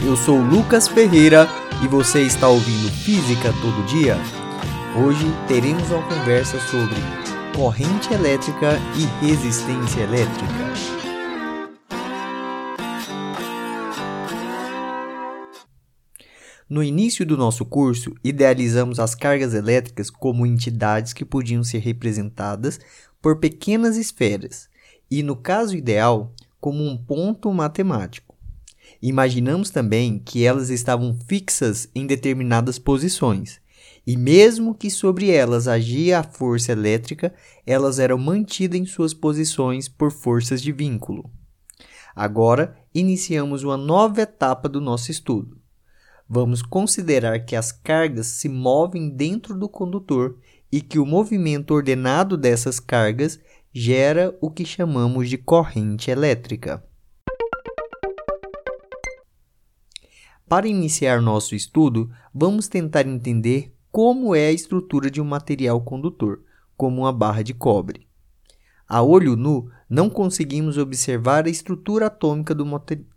Eu sou Lucas Ferreira e você está ouvindo Física Todo Dia? Hoje teremos uma conversa sobre corrente elétrica e resistência elétrica. No início do nosso curso, idealizamos as cargas elétricas como entidades que podiam ser representadas por pequenas esferas e, no caso ideal, como um ponto matemático. Imaginamos também que elas estavam fixas em determinadas posições, e mesmo que sobre elas agia a força elétrica, elas eram mantidas em suas posições por forças de vínculo. Agora, iniciamos uma nova etapa do nosso estudo. Vamos considerar que as cargas se movem dentro do condutor e que o movimento ordenado dessas cargas gera o que chamamos de corrente elétrica. Para iniciar nosso estudo, vamos tentar entender como é a estrutura de um material condutor, como uma barra de cobre. A olho nu, não conseguimos observar a estrutura atômica do,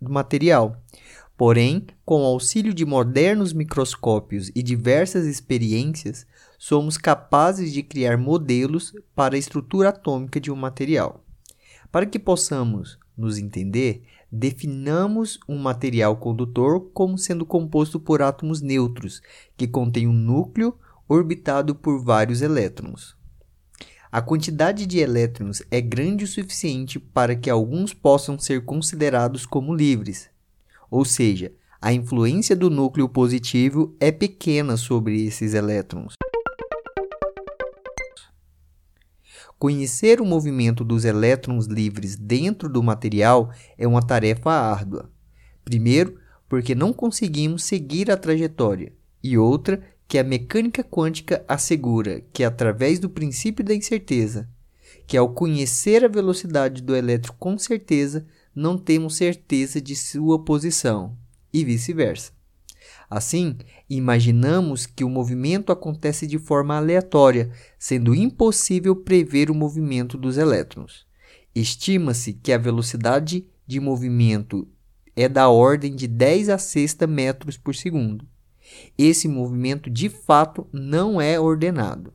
material. Porém, com auxílio de modernos microscópios e diversas experiências, somos capazes de criar modelos para a estrutura atômica de um material. Para que possamos nos entender, definamos um material condutor como sendo composto por átomos neutros, que contém um núcleo orbitado por vários elétrons. A quantidade de elétrons é grande o suficiente para que alguns possam ser considerados como livres, ou seja, a influência do núcleo positivo é pequena sobre esses elétrons. Conhecer o movimento dos elétrons livres dentro do material é uma tarefa árdua. Primeiro, porque não conseguimos seguir a trajetória, e outra, que a mecânica quântica assegura que, através do princípio da incerteza, que ao conhecer a velocidade do elétron com certeza, não temos certeza de sua posição, e vice-versa. Assim, imaginamos que o movimento acontece de forma aleatória, sendo impossível prever o movimento dos elétrons. Estima-se que a velocidade de movimento é da ordem de 10 a 6 metros por segundo. Esse movimento de fato não é ordenado.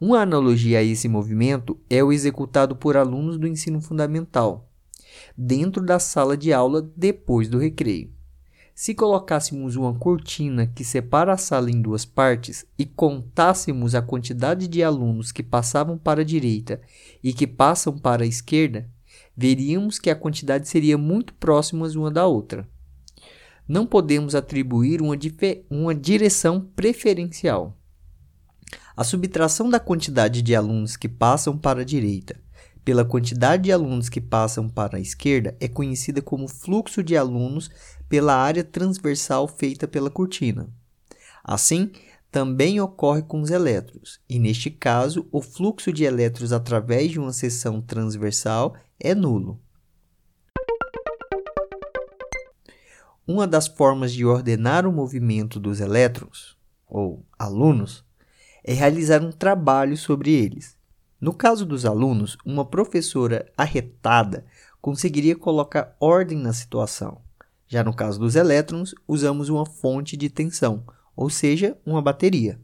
Uma analogia a esse movimento é o executado por alunos do ensino fundamental dentro da sala de aula depois do recreio. Se colocássemos uma cortina que separa a sala em duas partes e contássemos a quantidade de alunos que passavam para a direita e que passam para a esquerda, veríamos que a quantidade seria muito próxima uma da outra. Não podemos atribuir uma, uma direção preferencial. A subtração da quantidade de alunos que passam para a direita pela quantidade de alunos que passam para a esquerda é conhecida como fluxo de alunos pela área transversal feita pela cortina. Assim, também ocorre com os elétrons, e neste caso, o fluxo de elétrons através de uma seção transversal é nulo. Uma das formas de ordenar o movimento dos elétrons, ou alunos, é realizar um trabalho sobre eles. No caso dos alunos, uma professora arretada conseguiria colocar ordem na situação. Já no caso dos elétrons, usamos uma fonte de tensão, ou seja, uma bateria.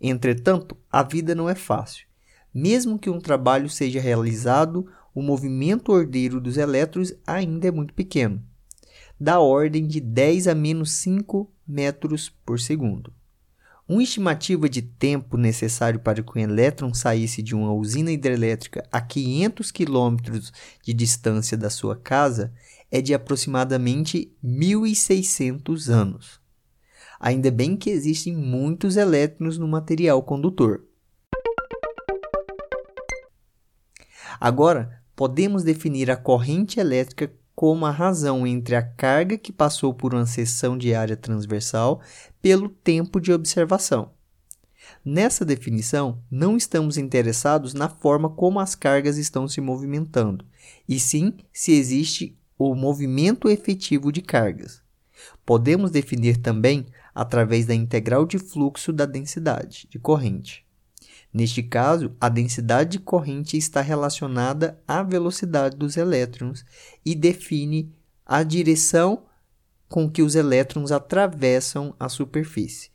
Entretanto, a vida não é fácil. Mesmo que um trabalho seja realizado, o movimento ordeiro dos elétrons ainda é muito pequeno, da ordem de 10 a menos 5 metros por segundo. Uma estimativa de tempo necessário para que um elétron saísse de uma usina hidrelétrica a 500 km de distância da sua casa é de aproximadamente 1.600 anos. Ainda bem que existem muitos elétrons no material condutor. Agora, podemos definir a corrente elétrica como a razão entre a carga que passou por uma seção de área transversal pelo tempo de observação. Nessa definição, não estamos interessados na forma como as cargas estão se movimentando, e sim se existe o movimento efetivo de cargas. Podemos definir também através da integral de fluxo da densidade de corrente. Neste caso, a densidade de corrente está relacionada à velocidade dos elétrons e define a direção com que os elétrons atravessam a superfície.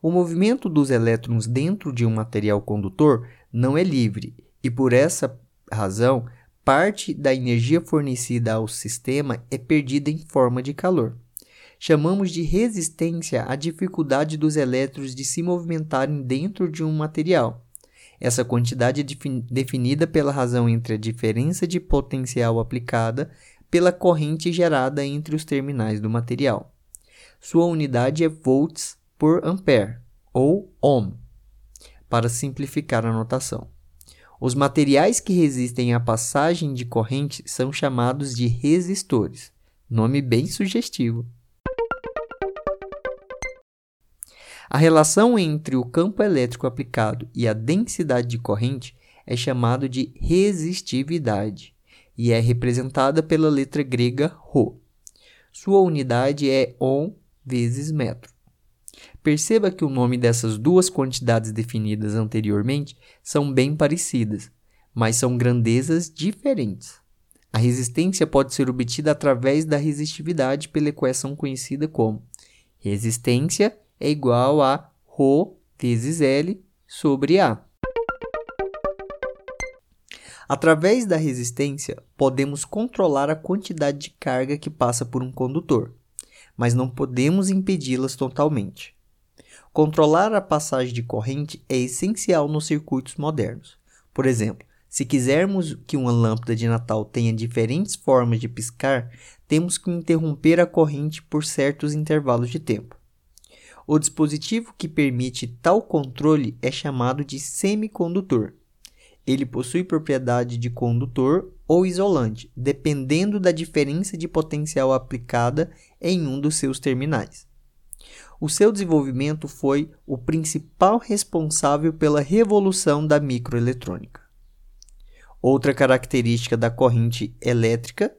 O movimento dos elétrons dentro de um material condutor não é livre e, por essa razão, parte da energia fornecida ao sistema é perdida em forma de calor. Chamamos de resistência a dificuldade dos elétrons de se movimentarem dentro de um material. Essa quantidade é definida pela razão entre a diferença de potencial aplicada pela corrente gerada entre os terminais do material. Sua unidade é volts por ampere ou ohm, para simplificar a notação. Os materiais que resistem à passagem de corrente são chamados de resistores, nome bem sugestivo. A relação entre o campo elétrico aplicado e a densidade de corrente é chamada de resistividade e é representada pela letra grega ρ. Sua unidade é ohm vezes metro. Perceba que o nome dessas duas quantidades definidas anteriormente são bem parecidas, mas são grandezas diferentes. A resistência pode ser obtida através da resistividade pela equação conhecida como resistência é igual a ρ vezes L sobre A. Através da resistência, podemos controlar a quantidade de carga que passa por um condutor, mas não podemos impedi-las totalmente. Controlar a passagem de corrente é essencial nos circuitos modernos. Por exemplo, se quisermos que uma lâmpada de Natal tenha diferentes formas de piscar, temos que interromper a corrente por certos intervalos de tempo. O dispositivo que permite tal controle é chamado de semicondutor. Ele possui propriedade de condutor ou isolante, dependendo da diferença de potencial aplicada em um dos seus terminais. O seu desenvolvimento foi o principal responsável pela revolução da microeletrônica. Outra característica da corrente elétrica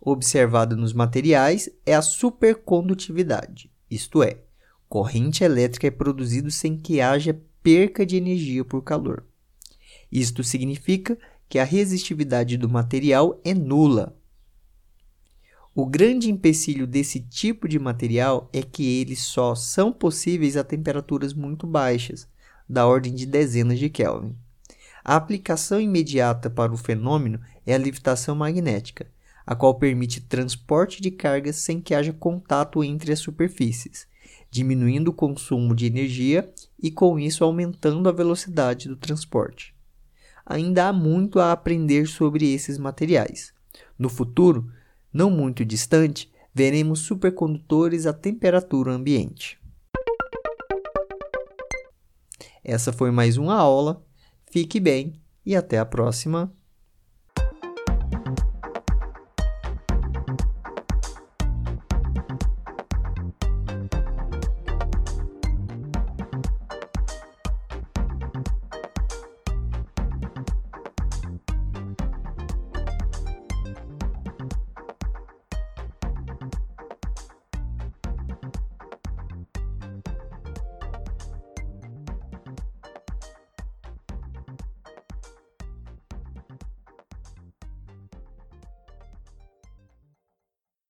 observada nos materiais é a supercondutividade, isto é, corrente elétrica é produzida sem que haja perca de energia por calor. Isto significa que a resistividade do material é nula. O grande empecilho desse tipo de material é que eles só são possíveis a temperaturas muito baixas, da ordem de dezenas de Kelvin. A aplicação imediata para o fenômeno é a levitação magnética, a qual permite transporte de cargas sem que haja contato entre as superfícies, diminuindo o consumo de energia e, com isso, aumentando a velocidade do transporte ainda há muito a aprender sobre esses materiais. No futuro, não muito distante, veremos supercondutores à temperatura ambiente. Essa foi mais uma aula. Fique bem e até a próxima.